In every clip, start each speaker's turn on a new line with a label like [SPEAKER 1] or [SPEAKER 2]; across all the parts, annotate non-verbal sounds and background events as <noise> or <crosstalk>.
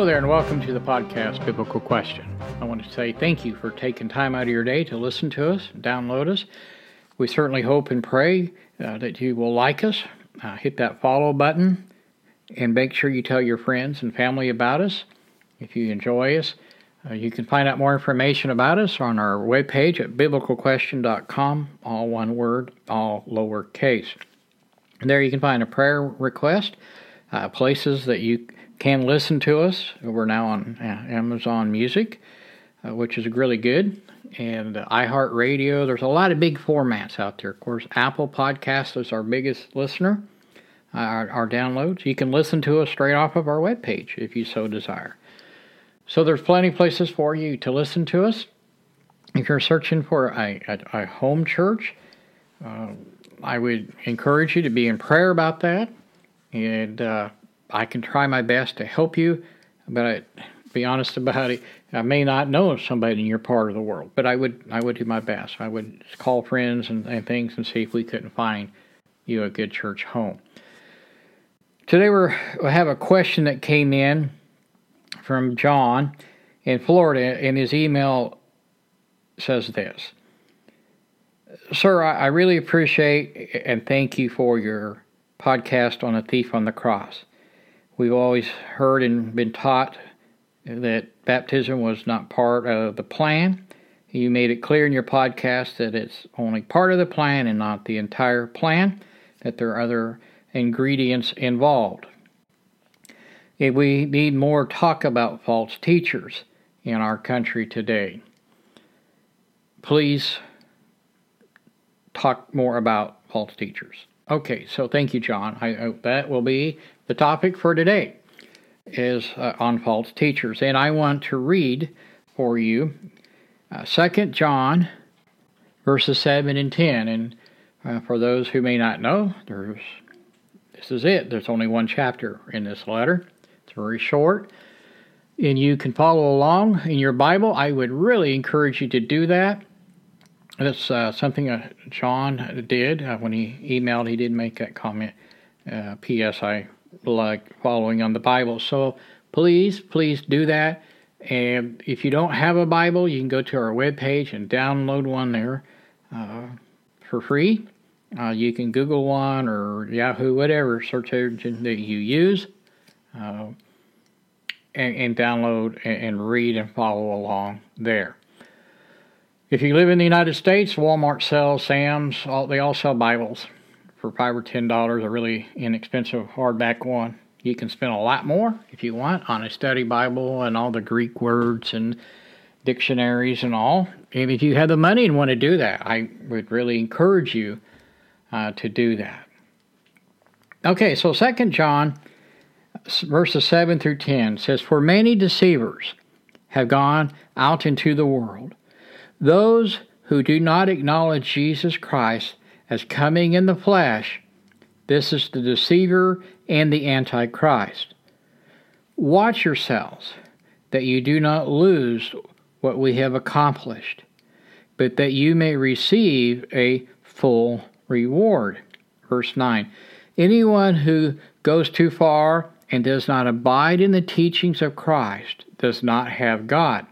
[SPEAKER 1] Hello there, and welcome to the podcast Biblical Question. I want to say thank you for taking time out of your day to listen to us, download us. We certainly hope and pray uh, that you will like us, uh, hit that follow button, and make sure you tell your friends and family about us. If you enjoy us, uh, you can find out more information about us on our webpage at biblicalquestion.com, all one word, all lowercase. And there you can find a prayer request, uh, places that you can listen to us. We're now on Amazon Music, uh, which is really good, and uh, iHeartRadio. There's a lot of big formats out there. Of course, Apple Podcast is our biggest listener, uh, our, our downloads. You can listen to us straight off of our webpage if you so desire. So there's plenty of places for you to listen to us. If you're searching for a, a, a home church, uh, I would encourage you to be in prayer about that. And uh, I can try my best to help you, but I, be honest about it, I may not know somebody in your part of the world, but I would I would do my best. I would call friends and, and things and see if we couldn't find you a good church home. Today we're, we have a question that came in from John in Florida, and his email says this Sir, I really appreciate and thank you for your podcast on a thief on the cross. We've always heard and been taught that baptism was not part of the plan. You made it clear in your podcast that it's only part of the plan and not the entire plan, that there are other ingredients involved. We need more talk about false teachers in our country today. Please talk more about false teachers. Okay, so thank you, John. I hope that will be the topic for today is uh, on false teachers, and I want to read for you uh, Second John verses seven and ten. And uh, for those who may not know, there's this is it. There's only one chapter in this letter. It's very short. And you can follow along in your Bible. I would really encourage you to do that. That's uh, something John did uh, when he emailed. He did make that comment. Uh, P.S. I like following on the Bible. So please, please do that. And if you don't have a Bible, you can go to our webpage and download one there uh, for free. Uh, you can Google one or Yahoo, whatever search engine that you use uh, and, and, download and, and read and follow along there. If you live in the United States, Walmart sells, Sam's, all, they all sell Bibles for five or ten dollars, a really inexpensive hardback one. You can spend a lot more if you want on a study Bible and all the Greek words and dictionaries and all. If you have the money and want to do that, I would really encourage you uh, to do that. Okay, so Second John verses 7 through 10 says, For many deceivers have gone out into the world, those who do not acknowledge Jesus Christ as coming in the flesh. This is the deceiver and the antichrist. Watch yourselves that you do not lose what we have accomplished, but that you may receive a full reward. Verse 9 Anyone who goes too far and does not abide in the teachings of Christ does not have God.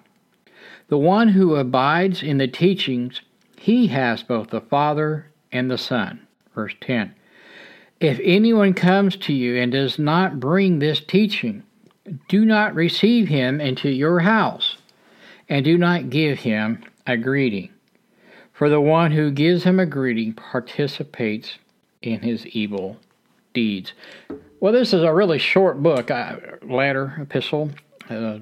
[SPEAKER 1] The one who abides in the teachings, he has both the Father and the Son. Verse 10. If anyone comes to you and does not bring this teaching, do not receive him into your house, and do not give him a greeting. For the one who gives him a greeting participates in his evil deeds. Well, this is a really short book, uh, letter, epistle. Uh,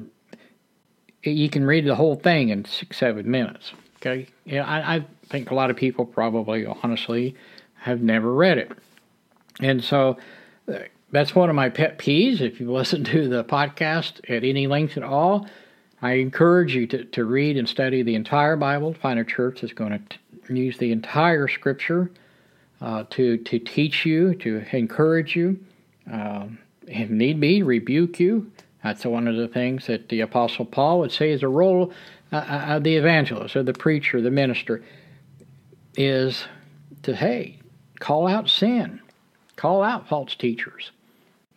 [SPEAKER 1] you can read the whole thing in six, seven minutes. Okay, yeah, I, I think a lot of people probably, honestly, have never read it, and so uh, that's one of my pet peeves. If you <laughs> listen to the podcast at any length at all, I encourage you to, to read and study the entire Bible. Find a church that's going to use the entire Scripture uh, to to teach you, to encourage you, um, if need be, rebuke you. That's one of the things that the Apostle Paul would say is a role uh, uh, of the evangelist or the preacher, the minister, is to hey, call out sin, call out false teachers,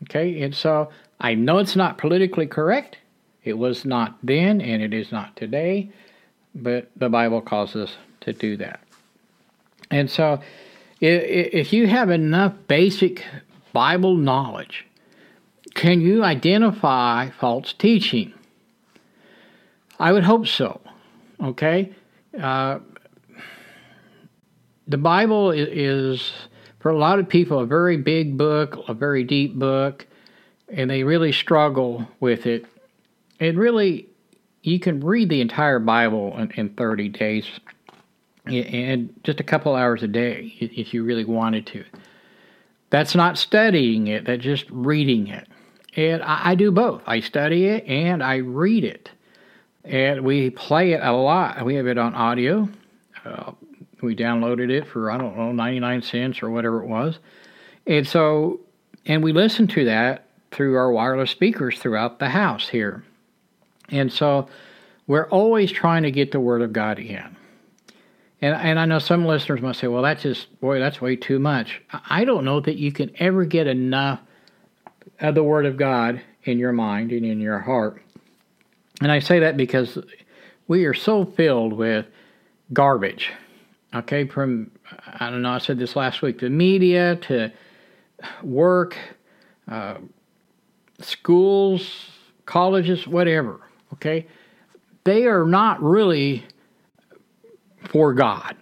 [SPEAKER 1] Okay, and so I know it's not politically correct. It was not then, and it is not today, but the Bible calls us to do that. And so, if you have enough basic Bible knowledge, can you identify false teaching? I would hope so. Okay? Uh, the Bible is, for a lot of people, a very big book, a very deep book, and they really struggle with it. And really, you can read the entire Bible in, in 30 days and just a couple hours a day if you really wanted to. That's not studying it, that's just reading it. And I, I do both. I study it and I read it. And we play it a lot. We have it on audio. Uh, we downloaded it for, I don't know, 99 cents or whatever it was. And so, and we listened to that through our wireless speakers throughout the house here. And so we're always trying to get the Word of God in. And, and I know some listeners must say, well, that's just, boy, that's way too much. I don't know that you can ever get enough of the Word of God in your mind and in your heart. And I say that because we are so filled with garbage. Okay, from, I don't know, I said this last week, the media to work, uh, schools, colleges, whatever. Okay, they are not really for God.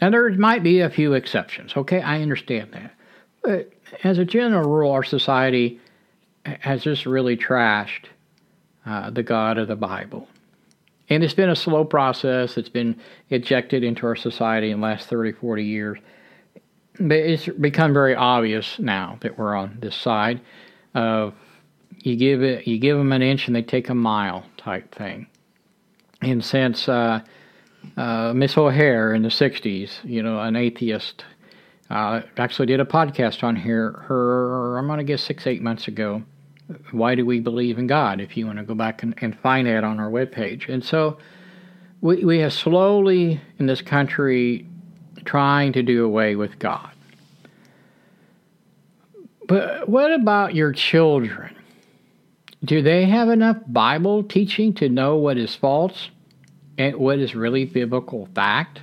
[SPEAKER 1] Now, there might be a few exceptions, okay? I understand that. But as a general rule, our society has just really trashed uh, the God of the Bible. And it's been a slow process. It's been ejected into our society in the last 30, 40 years. But it's become very obvious now that we're on this side of you give it, you give them an inch and they take a mile type thing. And since uh, uh, Miss O'Hair in the 60s, you know, an atheist. Uh, actually did a podcast on here, her, I'm going to guess six, eight months ago. Why do we believe in God? If you want to go back and, and find that on our webpage. And so we, we have slowly in this country trying to do away with God. But what about your children? Do they have enough Bible teaching to know what is false and what is really biblical fact.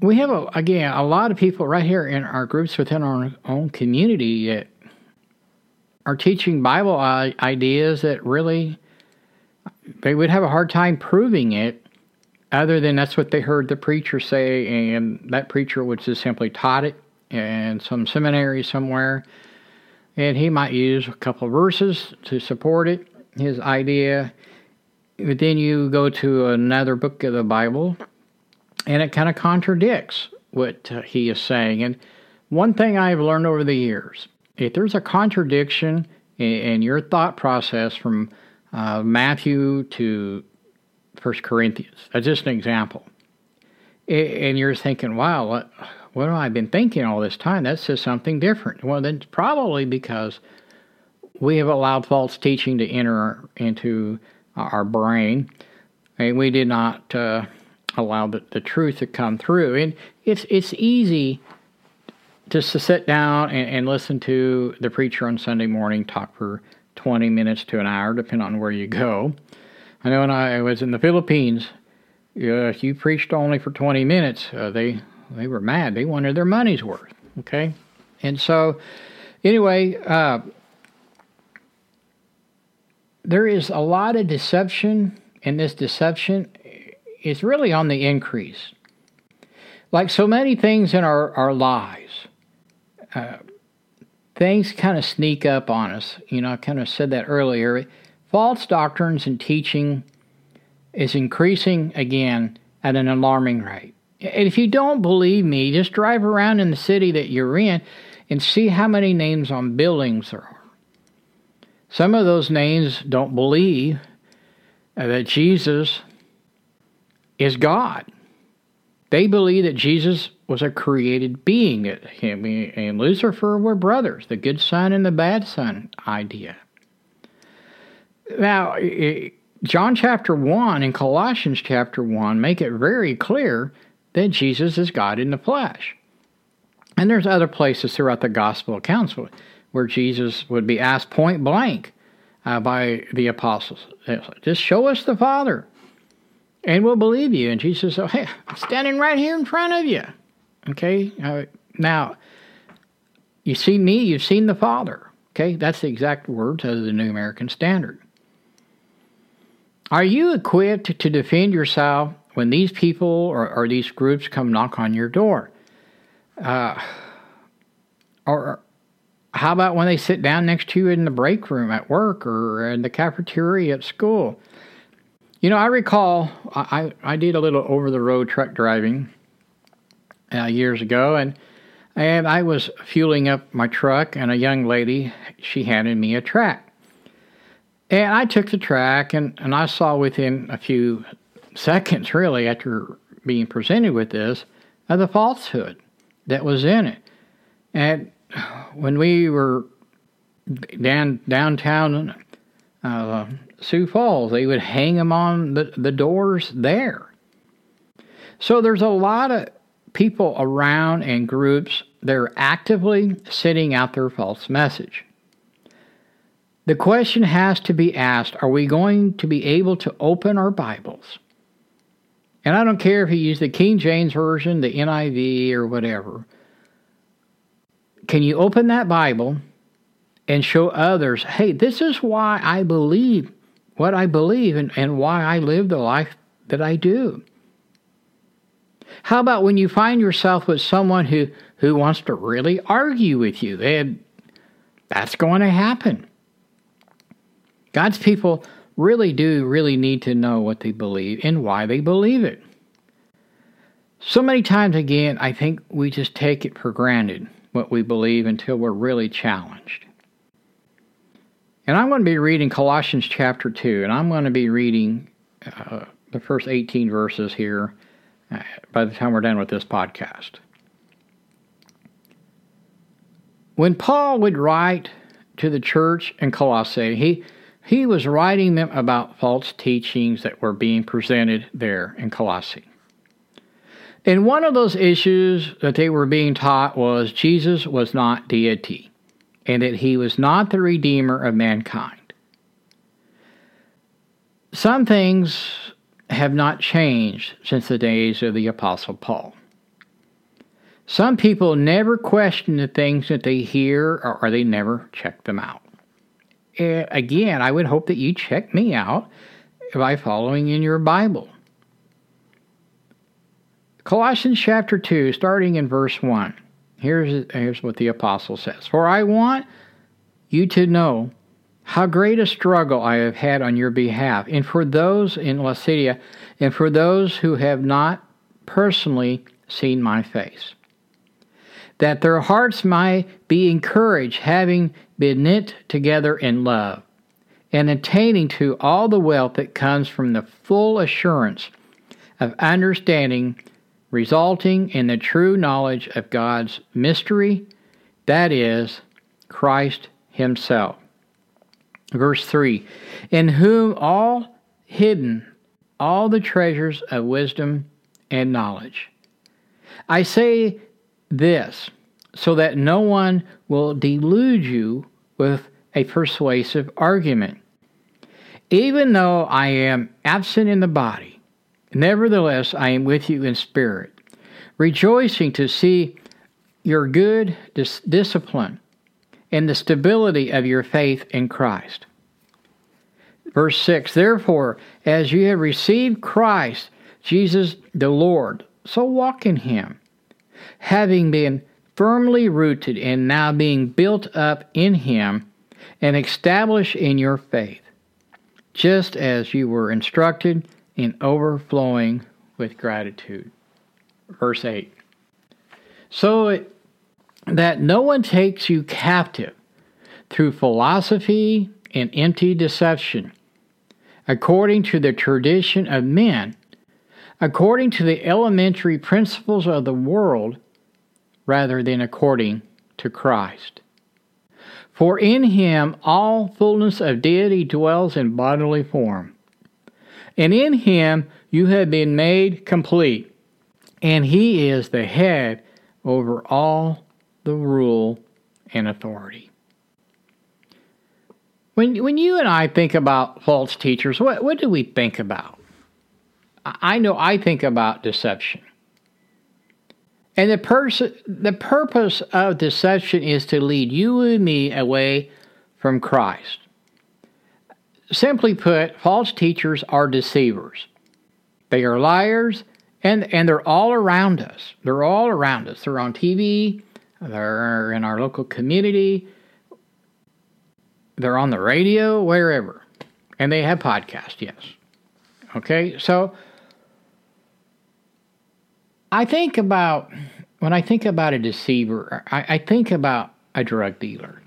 [SPEAKER 1] We have, a, again, a lot of people right here in our groups within our own community that are teaching Bible ideas that really they would have a hard time proving it other than that's what they heard the preacher say and that preacher would just simply taught it in some seminary somewhere and he might use a couple of verses to support it his idea but then you go to another book of the Bible, and it kind of contradicts what uh, he is saying. And one thing I've learned over the years if there's a contradiction in, in your thought process from uh, Matthew to First Corinthians, that's just an example. And you're thinking, wow, what, what have I been thinking all this time? That says something different. Well, then probably because we have allowed false teaching to enter into our brain, and we did not uh, allow the, the truth to come through. And it's it's easy just to sit down and, and listen to the preacher on Sunday morning talk for 20 minutes to an hour, depending on where you go. I know when I was in the Philippines, uh, you preached only for 20 minutes. Uh, they they were mad. They wanted their money's worth. Okay, and so anyway, uh, there is a lot of deception, and this deception is really on the increase. Like so many things in our, our lives, uh, things kind of sneak up on us. You know, I kind of said that earlier. False doctrines and teaching is increasing again at an alarming rate. And if you don't believe me, just drive around in the city that you're in and see how many names on buildings there are. Some of those names don't believe that Jesus is God. They believe that Jesus was a created being. And Lucifer were brothers, the good son and the bad son idea. Now, John chapter 1 and Colossians chapter 1 make it very clear that Jesus is God in the flesh. And there's other places throughout the gospel accounts where Jesus would be asked point blank uh, by the apostles, just show us the Father and we'll believe you. And Jesus said, hey, I'm standing right here in front of you. Okay? Uh, now, you see me, you've seen the Father. Okay? That's the exact words of the New American Standard. Are you equipped to defend yourself when these people or, or these groups come knock on your door? Uh, or how about when they sit down next to you in the break room at work or in the cafeteria at school? You know, I recall I, I did a little over the road truck driving uh, years ago, and and I was fueling up my truck, and a young lady she handed me a track, and I took the track, and and I saw within a few seconds, really, after being presented with this, uh, the falsehood that was in it, and when we were down downtown uh, Sioux Falls. They would hang them on the, the doors there. So there's a lot of people around and groups that are actively sending out their false message. The question has to be asked are we going to be able to open our Bibles? And I don't care if you use the King James Version, the NIV, or whatever. Can you open that Bible and show others, hey, this is why I believe what I believe and, and why I live the life that I do. How about when you find yourself with someone who, who wants to really argue with you? And that's going to happen. God's people really do really need to know what they believe and why they believe it. So many times again, I think we just take it for granted what we believe until we're really challenged. And I'm going to be reading Colossians chapter 2, and I'm going to be reading uh, the first 18 verses here uh, by the time we're done with this podcast. When Paul would write to the church in Colossae, he, he was writing them about false teachings that were being presented there in Colossae. And one of those issues that they were being taught was Jesus was not deity and that he was not the Redeemer of mankind. Some things have not changed since the days of the Apostle Paul. Some people never question the things that they hear or, they never check them out. Again, I would hope that you check me out by following in your Bible. Colossians chapter 2, starting in verse 1. Here's, here's what the apostle says. For I want you to know how great a struggle I have had on your behalf, and for those in Laodicea, and for those who have not personally seen my face, that their hearts might be encouraged, having been knit together in love, and attaining to all the wealth that comes from the full assurance of understanding resulting in the true knowledge of God's mystery, that is, Christ Himself. Verse 3 In whom all hidden all the treasures of wisdom and knowledge. I say this so that no one will delude you with a persuasive argument. Even though I am absent in the body, Nevertheless, I am with you in spirit, rejoicing to see your good dis- discipline and the stability of your faith in Christ. Verse 6 Therefore, as you have received Christ, Jesus the Lord, so walk in him, having been firmly rooted and now being built up in him and established in your faith, just as you were instructed in overflowing with gratitude. Verse 8. So that no one takes you captive through philosophy and empty deception, according to the tradition of men, according to the elementary principles of the world, rather than according to Christ. For in him all fullness of deity dwells in bodily form and in him you have been made complete, and he is the head over all the rule and authority. When, when you and I think about false teachers, what, what do we think about? I know I think about deception. And the, pers- the purpose of deception is to lead you and me away from Christ. Simply put, false teachers are deceivers. They are liars, and, and they're all around us. They're all around us. They're on TV, they're in our local community, they're on the radio, wherever. And they have podcasts, yes. Okay, so I think about, when I think about a deceiver, I, I think about a drug dealer.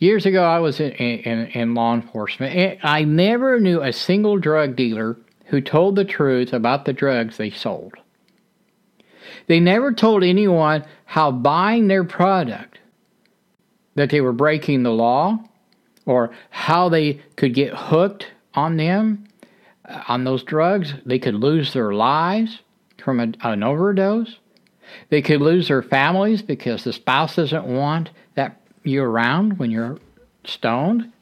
[SPEAKER 1] Years ago, I was in, in, in law enforcement. I never knew a single drug dealer who told the truth about the drugs they sold. They never told anyone how buying their product that they were breaking the law or how they could get hooked on them uh, on those drugs. They could lose their lives from a, an overdose. They could lose their families because the spouse doesn't want you around when you're stoned.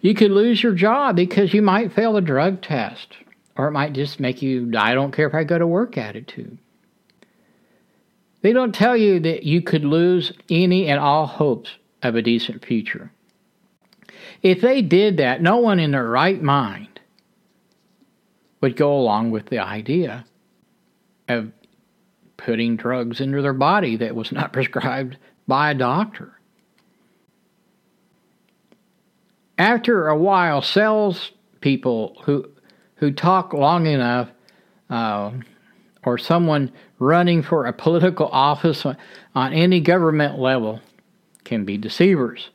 [SPEAKER 1] You could lose your job because you might fail the drug test, or it might just make you, I don't care if I go to work attitude. They don't tell you that you could lose any and all hopes of a decent future. If they did that, no one in their right mind would go along with the idea of putting drugs into their body that was not <laughs> prescribed by a doctor. After a while, sales people who who talk long enough, uh, or someone running for a political office on, any government level, can be deceivers.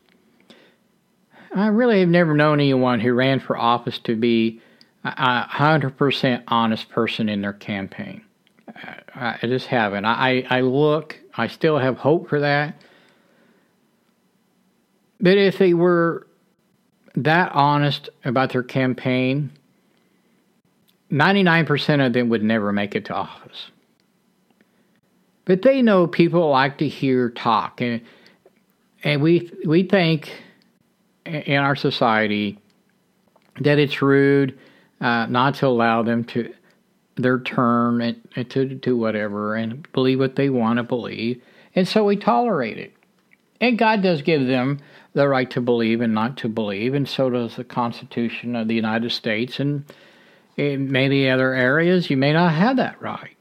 [SPEAKER 1] I really have never known anyone who ran for office to be a hundred percent honest person in their campaign. I just haven't. I, I look. I still have hope for that. But if they were that honest about their campaign, 99% of them would never make it to office. But they know people like to hear talk, and and we we think in our society that it's rude uh, not to allow them to their turn and, and to do whatever and believe what they want to believe, and so we tolerate it. And God does give them the right to believe and not to believe, and so does the Constitution of the United States. And in many other areas, you may not have that right.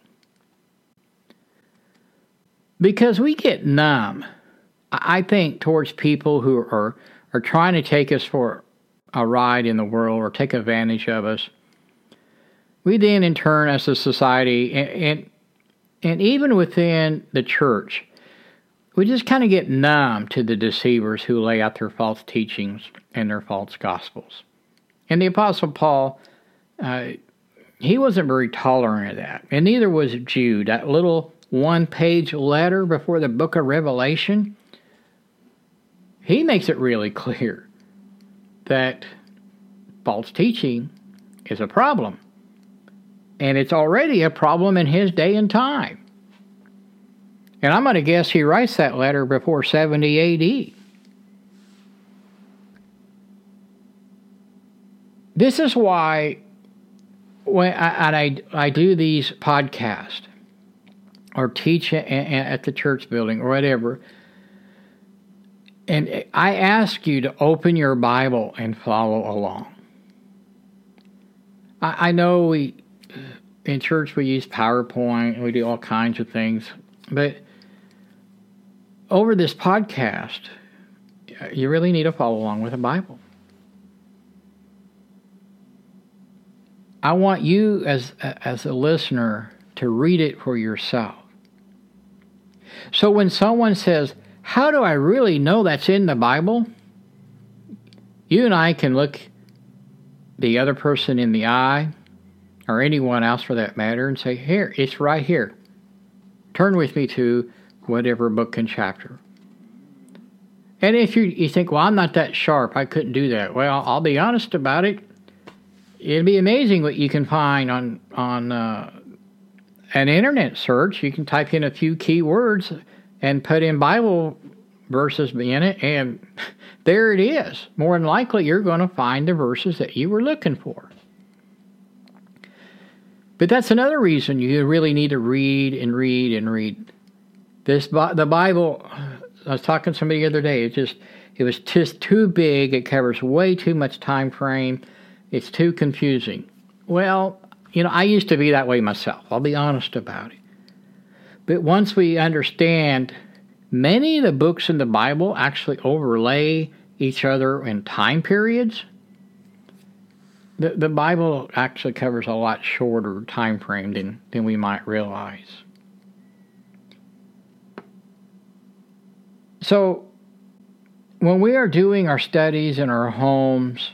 [SPEAKER 1] Because we get numb, I think, towards people who are, are trying to take us for a ride in the world or take advantage of us. We then, in turn, as a society, and, and, and even within the church, we just kind of get numb to the deceivers who lay out their false teachings and their false gospels. And the Apostle Paul, uh, he wasn't very tolerant of that. And neither was Jude. That little one page letter before the book of Revelation, he makes it really <laughs> clear that false teaching is a problem. And it's already a problem in his day and time. And I'm going to guess he writes that letter before 70 AD. This is why when I, and I, I do these podcasts or teach at the church building or whatever, and I ask you to open your Bible and follow along. I, I know we in church we use PowerPoint, and we do all kinds of things, but over this podcast, you really need to follow along with the Bible. I want you as as a listener to read it for yourself. So when someone says, "How do I really know that's in the Bible?" You and I can look the other person in the eye or anyone else for that matter and say, "Here, it's right here. Turn with me to whatever book and chapter. And if you, you think, well, I'm not that sharp, I couldn't do that. Well, I'll be honest about it. It'd be amazing what you can find on on uh, an internet search. You can type in a few keywords and put in Bible verses in it, and <laughs> there it is. More than likely, you're going to find the verses that you were looking for. But that's another reason you really need to read and read and read. This the Bible. I was talking to somebody the other day. It just it was just too big. It covers way too much time frame. It's too confusing. Well, you know, I used to be that way myself. I'll be honest about it. But once we understand, many of the books in the Bible actually overlay each other in time periods. The, the Bible actually covers a lot shorter time frame than, than we might realize. So, when we are doing our studies in our homes,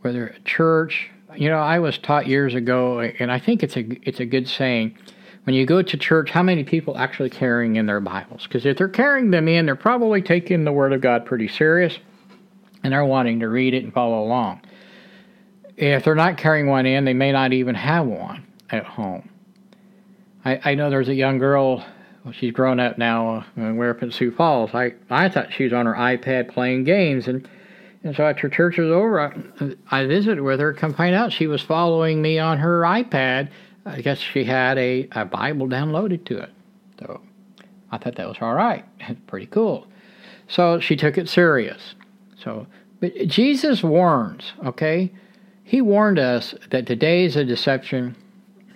[SPEAKER 1] whether at church, you know, I was taught years ago, and I think it's a it's a good saying. When you go to church, how many people actually carrying in their Bibles? Because if they're carrying them in, they're probably taking the Word of God pretty serious, and they're wanting to read it and follow along. If they're not carrying one in, they may not even have one at home. I, I know there's a young girl well, she's grown up now uh, and we're up in Sioux Falls. I, I thought she was on her iPad playing games, and, and so after church was over, I, I visited with her. Come find out she was following me on her iPad. I guess she had a, a Bible downloaded to it. So I thought that was all right. <laughs> Pretty cool. So she took it serious. So, but Jesus warns, okay? He warned us that the days of deception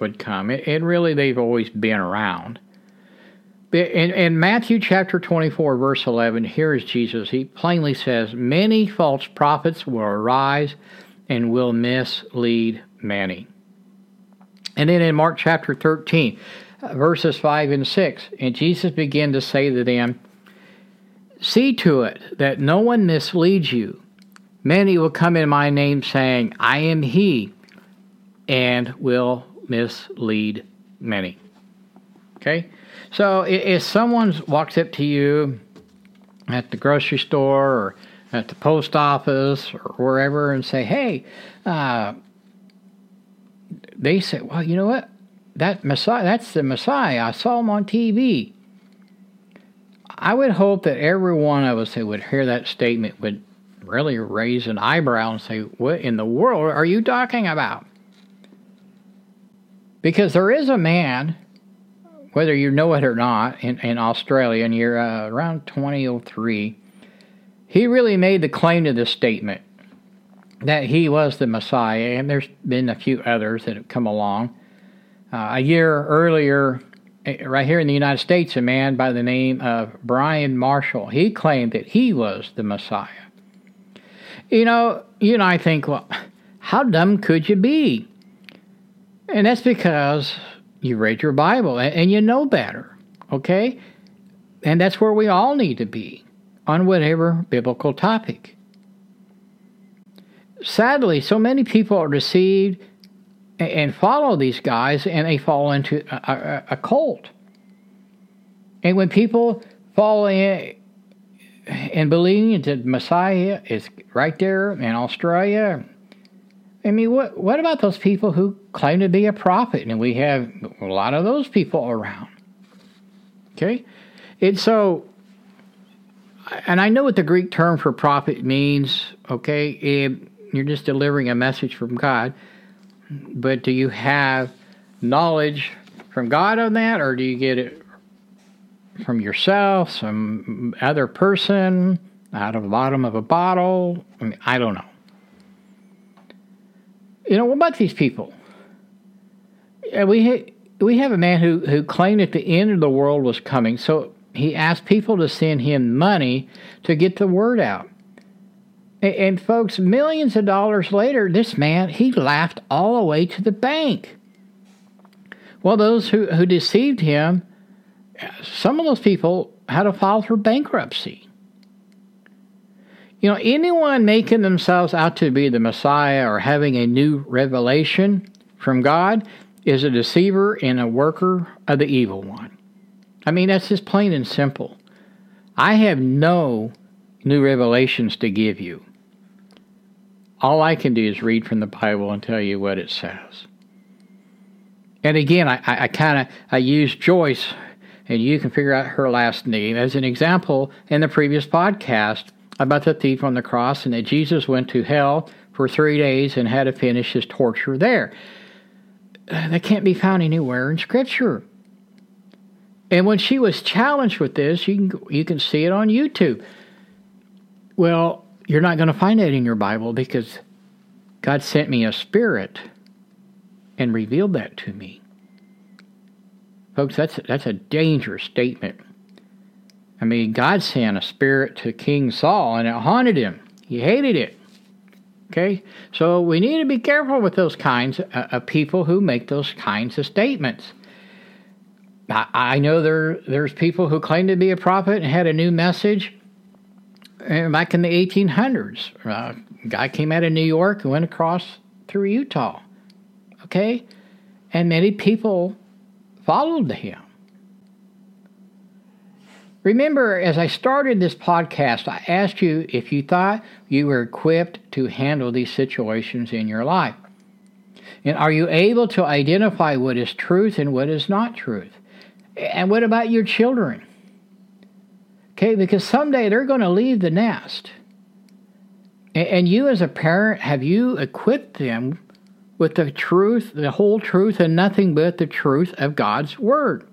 [SPEAKER 1] would come. And really, they've always been around. In, in, Matthew chapter 24, verse 11, here is Jesus. He plainly says, Many false prophets will arise and will mislead many. And then in Mark chapter 13, uh, verses 5 and 6, and Jesus began to say to them, See to it that no one misleads you. Many will come in my name saying, I am he, and will mislead many. Okay? So if someone walks up to you at the grocery store or at the post office or wherever and say, "Hey," uh, they say, "Well, you know what? That Messiah, that's the Messiah. I saw him on TV." I would hope that every one of us that would hear that statement would really raise an eyebrow and say, "What in the world are you talking about?" Because there is a man whether you know it or not, in, in Australia in year uh, around 2003, he really made the claim to this statement that he was the Messiah, and there's been a few others that have come along. Uh, a year earlier, eh, right here in the United States, a man by the name of Brian Marshall, he claimed that he was the Messiah. You know, you and I think, well, how dumb could you be? And that's because you read your Bible and you know better, okay? And that's where we all need to be on whatever biblical topic. Sadly, so many people are deceived and follow these guys and they fall into a, a, a cult. And when people fall in and believing that Messiah is right there in Australia, I mean, what what about those people who claim to be a prophet? And we have a lot of those people around. Okay, and so, and I know what the Greek term for prophet means. Okay, you're just delivering a message from God, but do you have knowledge from God on that, or do you get it from yourself, some other person, out of the bottom of a bottle? I mean, I don't know. You know, what about these people? We ha- we have a man who, who claimed that the end of the world was coming, so he asked people to send him money to get the word out. And, and folks, millions of dollars later, this man, he laughed all the way to the bank. Well, those who, who deceived him, some of those people had to file for bankruptcy. You know, anyone making themselves out to be the Messiah or having a new revelation from God is a deceiver and a worker of the evil one. I mean, that's just plain and simple. I have no new revelations to give you. All I can do is read from the Bible and tell you what it says. And again, I, I, kind of I use Joyce and you can figure out her last name. As an example, in the previous podcast about the thief on the cross, and that Jesus went to hell for three days and had to finish his torture there. Uh, that can't be found anywhere in Scripture. And when she was challenged with this, you can you can see it on YouTube. Well, you're not going to find that in your Bible because God sent me a spirit and revealed that to me. Folks, that's that's a dangerous statement. I mean, God sent a spirit to King Saul and it haunted him. He hated it. Okay? So we need to be careful with those kinds of people who make those kinds of statements. I know there there's people who claim to be a prophet and had a new message uh, back in the 1800s. Uh, guy came out of New York and went across through Utah. Okay? And many people followed him. Remember, as I started this podcast, I asked you if you thought you were equipped to handle these situations in your life. And are you able to identify what is truth and what is not truth? And what about your children? Okay, because someday they're going to leave the nest. And you, as a parent, have you equipped them with the truth, the whole truth, and nothing but the truth of God's Word?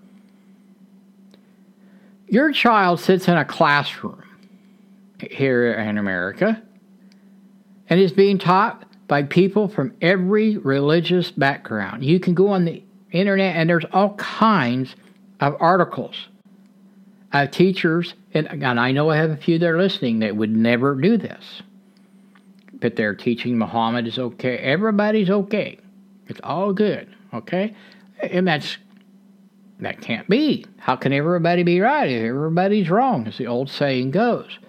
[SPEAKER 1] Your child sits in a classroom here in America and is being taught by people from every religious background. You can go on the internet and there's all kinds of articles of teachers, and, and I know I have a few that are listening that would never do this, but they're teaching Muhammad is okay. Everybody's okay. It's all good, okay? And that's that can't be. How can everybody be right if everybody's wrong, as the old saying goes?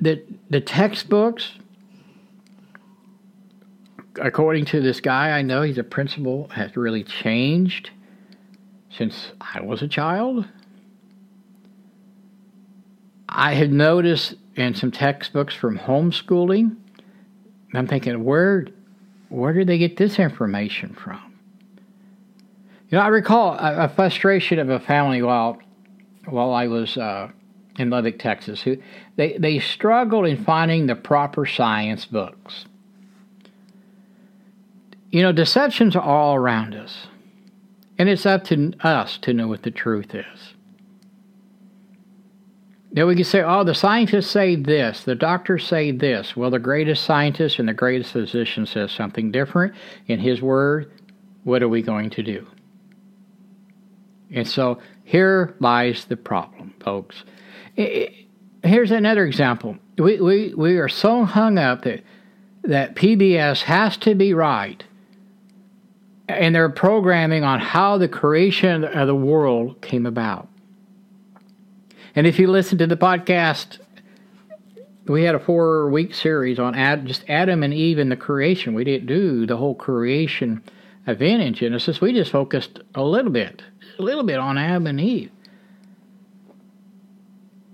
[SPEAKER 1] The the textbooks according to this guy I know, he's a principal, has really changed since I was a child. I had noticed in some textbooks from homeschooling, I'm thinking, where, where did they get this information from? You know, I recall a, a frustration of a family while, while I was uh, in Lubbock, Texas, who they, they struggled in finding the proper science books. You know, deceptions are all around us, and it's up to us to know what the truth is. Now we can say, oh, the scientists say this, the doctors say this. Well, the greatest scientist and the greatest physician says something different in his word. What are we going to do? And so here lies the problem, folks. Here's another example. We, we, we are so hung up that, that PBS has to be right in their programming on how the creation of the world came about. And if you listen to the podcast, we had a four week series on Ad, just Adam and Eve and the creation. We didn't do the whole creation event in Genesis. We just focused a little bit, a little bit on Adam and Eve.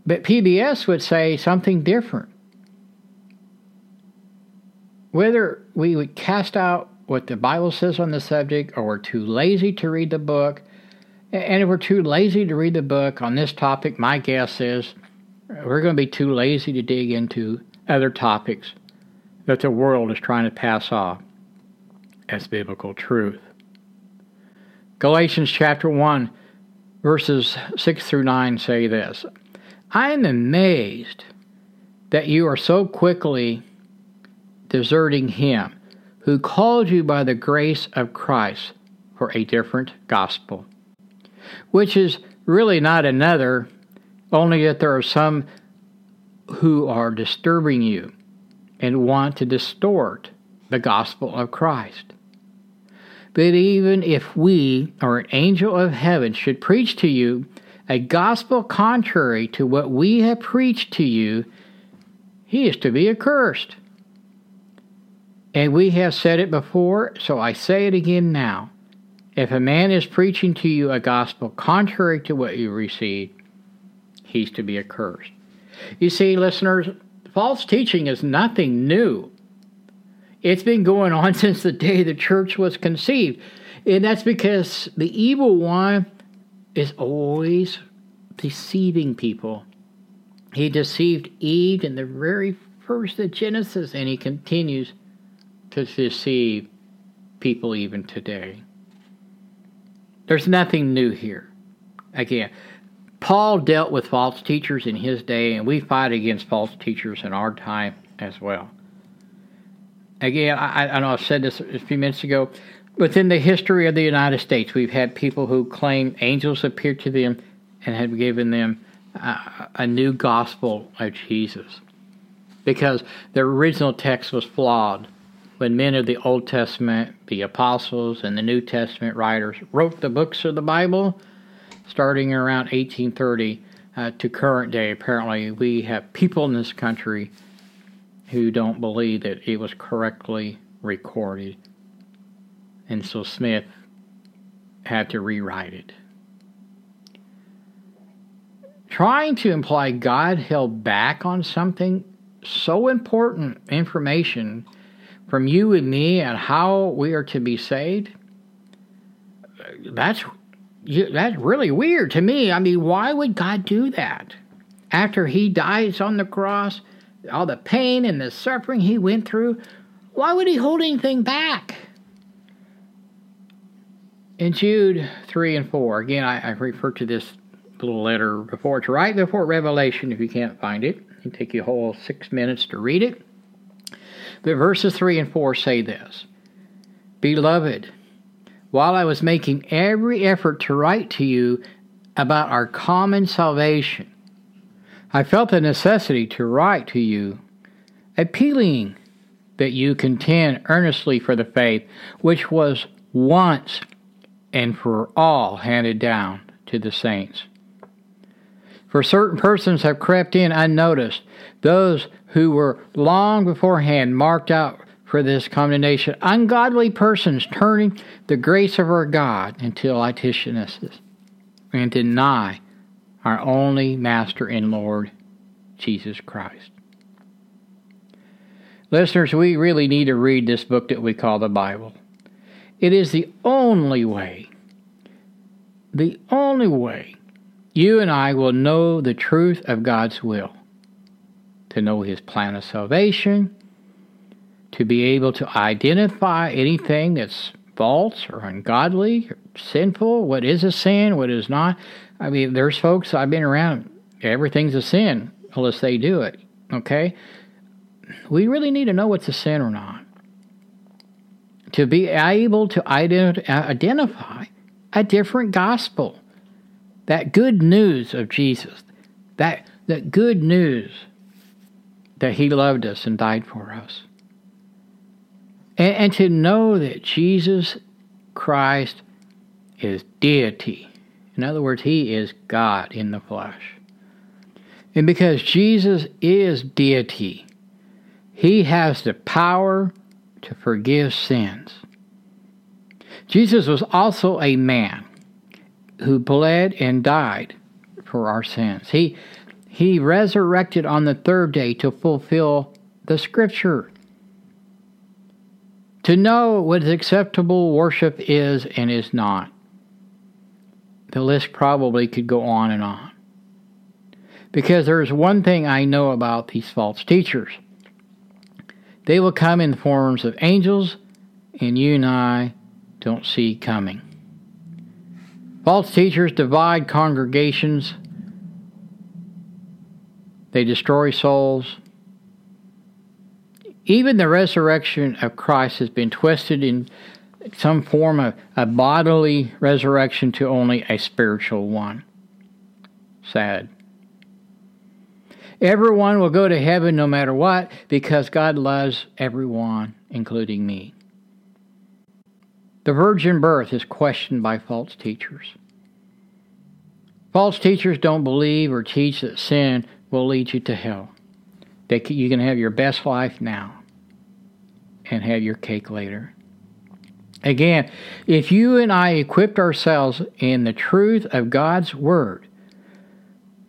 [SPEAKER 1] But PBS would say something different. Whether we would cast out what the Bible says on the subject, or we're too lazy to read the book. And if we're too lazy to read the book on this topic, my guess is we're going to be too lazy to dig into other topics that the world is trying to pass off as biblical truth. Galatians chapter 1, verses 6 through 9 say this I am amazed that you are so quickly deserting Him who called you by the grace of Christ for a different gospel, which is really not another, only that there are some who are disturbing you and want to distort the gospel of Christ. But even if we or an angel of heaven should preach to you a gospel contrary to what we have preached to you, he is to be accursed. And we have said it before, so I say it again now. If a man is preaching to you a gospel contrary to what you received, he's to be accursed. You see, listeners, false teaching is nothing new. It's been going on <laughs> since the day the church was conceived. And that's because the evil one is always deceiving people. He deceived Eve in the very first of Genesis, and he continues to deceive people even today. There's nothing new here. Again, Paul dealt with false teachers in his day, and we fight against false teachers in our time as well. Again, I, I know I said this a few minutes ago. Within the history of the United States, we've had people who claim angels appeared to them and have given them a, a new gospel of Jesus. Because the original text was flawed. When men of the Old Testament, the apostles, and the New Testament writers wrote the books of the Bible, starting around 1830 uh, to current day, apparently we have people in this country who don't believe that it was correctly recorded. And so Smith had to rewrite it. Trying to imply God held back on something so important information from you and me and how we are to be saved, that's that's really weird to me. I mean, why would God do that? After he dies on the cross, all the pain and the suffering he went through, why would he hold anything back? In Jude 3 and 4, again, I, I refer to this little letter before. It's right before Revelation if you can't find it. It'll take you a whole six minutes to read it. But verses 3 and 4 say this Beloved, while I was making every effort to write to you about our common salvation, I felt the necessity to write to you, appealing that you contend earnestly for the faith which was once and for all handed down to the saints. For certain persons have crept in unnoticed, those who were long beforehand marked out for this condemnation, ungodly persons turning the grace of our God into licentiousness and deny our only Master and Lord, Jesus Christ. Listeners, we really need to read this book that we call the Bible. It is the only way, the only way you and I will know the truth of God's will, to know His plan of salvation, to be able to identify anything that's false or ungodly, or sinful, what is a sin, what is not. I mean, there's folks I've been around, everything's a sin unless they do it, okay? We really need to know what's a sin or not. To be able to ident- uh, identify a different gospel, that good news of Jesus, that, that good news that He loved us and died for us. And, and to know that Jesus Christ is deity. In other words, He is God in the flesh. And because Jesus is deity, He has the power to forgive sins. Jesus was also a man who bled and died for our sins. He, he resurrected on the third day to fulfill the scripture to know what acceptable worship is and is not. The list probably could go on and on. Because there's one thing I know about these false teachers they will come in the forms of angels, and you and I don't see coming. False teachers divide congregations, they destroy souls, even the resurrection of Christ has been twisted in some form of a bodily resurrection to only a spiritual one. Sad. Everyone will go to heaven no matter what because God loves everyone, including me. The virgin birth is questioned by false teachers. False teachers don't believe or teach that sin will lead you to hell. That you can have your best life now and have your cake later. Again, if you and I equipped ourselves in the truth of God's Word,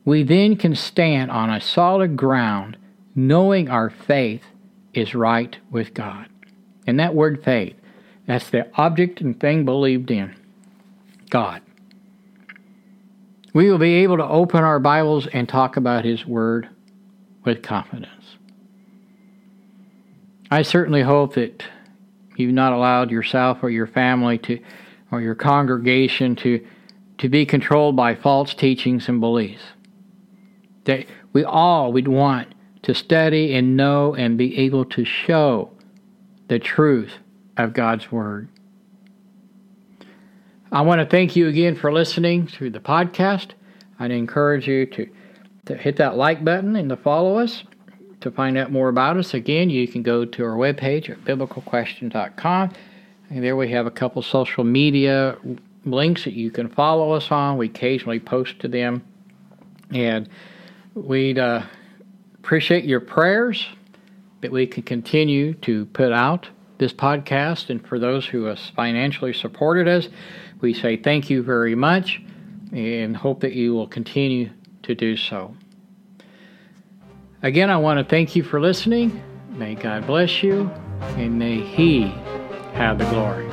[SPEAKER 1] we then can stand on a solid ground knowing our faith is right with God. And that word faith, that's the object and thing believed in God. We will be able to open our Bibles and talk about His Word with confidence. I certainly hope that you've not allowed yourself or your family to or your congregation to to be controlled by false teachings and beliefs. That we all would want to study and know and be able to show the truth of God's Word. I want to thank you again for listening to the podcast. I'd encourage you to, to hit that like button and to follow us. To find out more about us, again, you can go to our webpage at biblicalquestion.com. And there we have a couple social media links that you can follow us on. We occasionally post to them. And we'd uh, appreciate your prayers that we can continue to put out this podcast. And for those who have financially supported us, we say thank you very much and hope that you will continue to do so. Again, I want to thank you for listening. May God bless you and may He have the glory.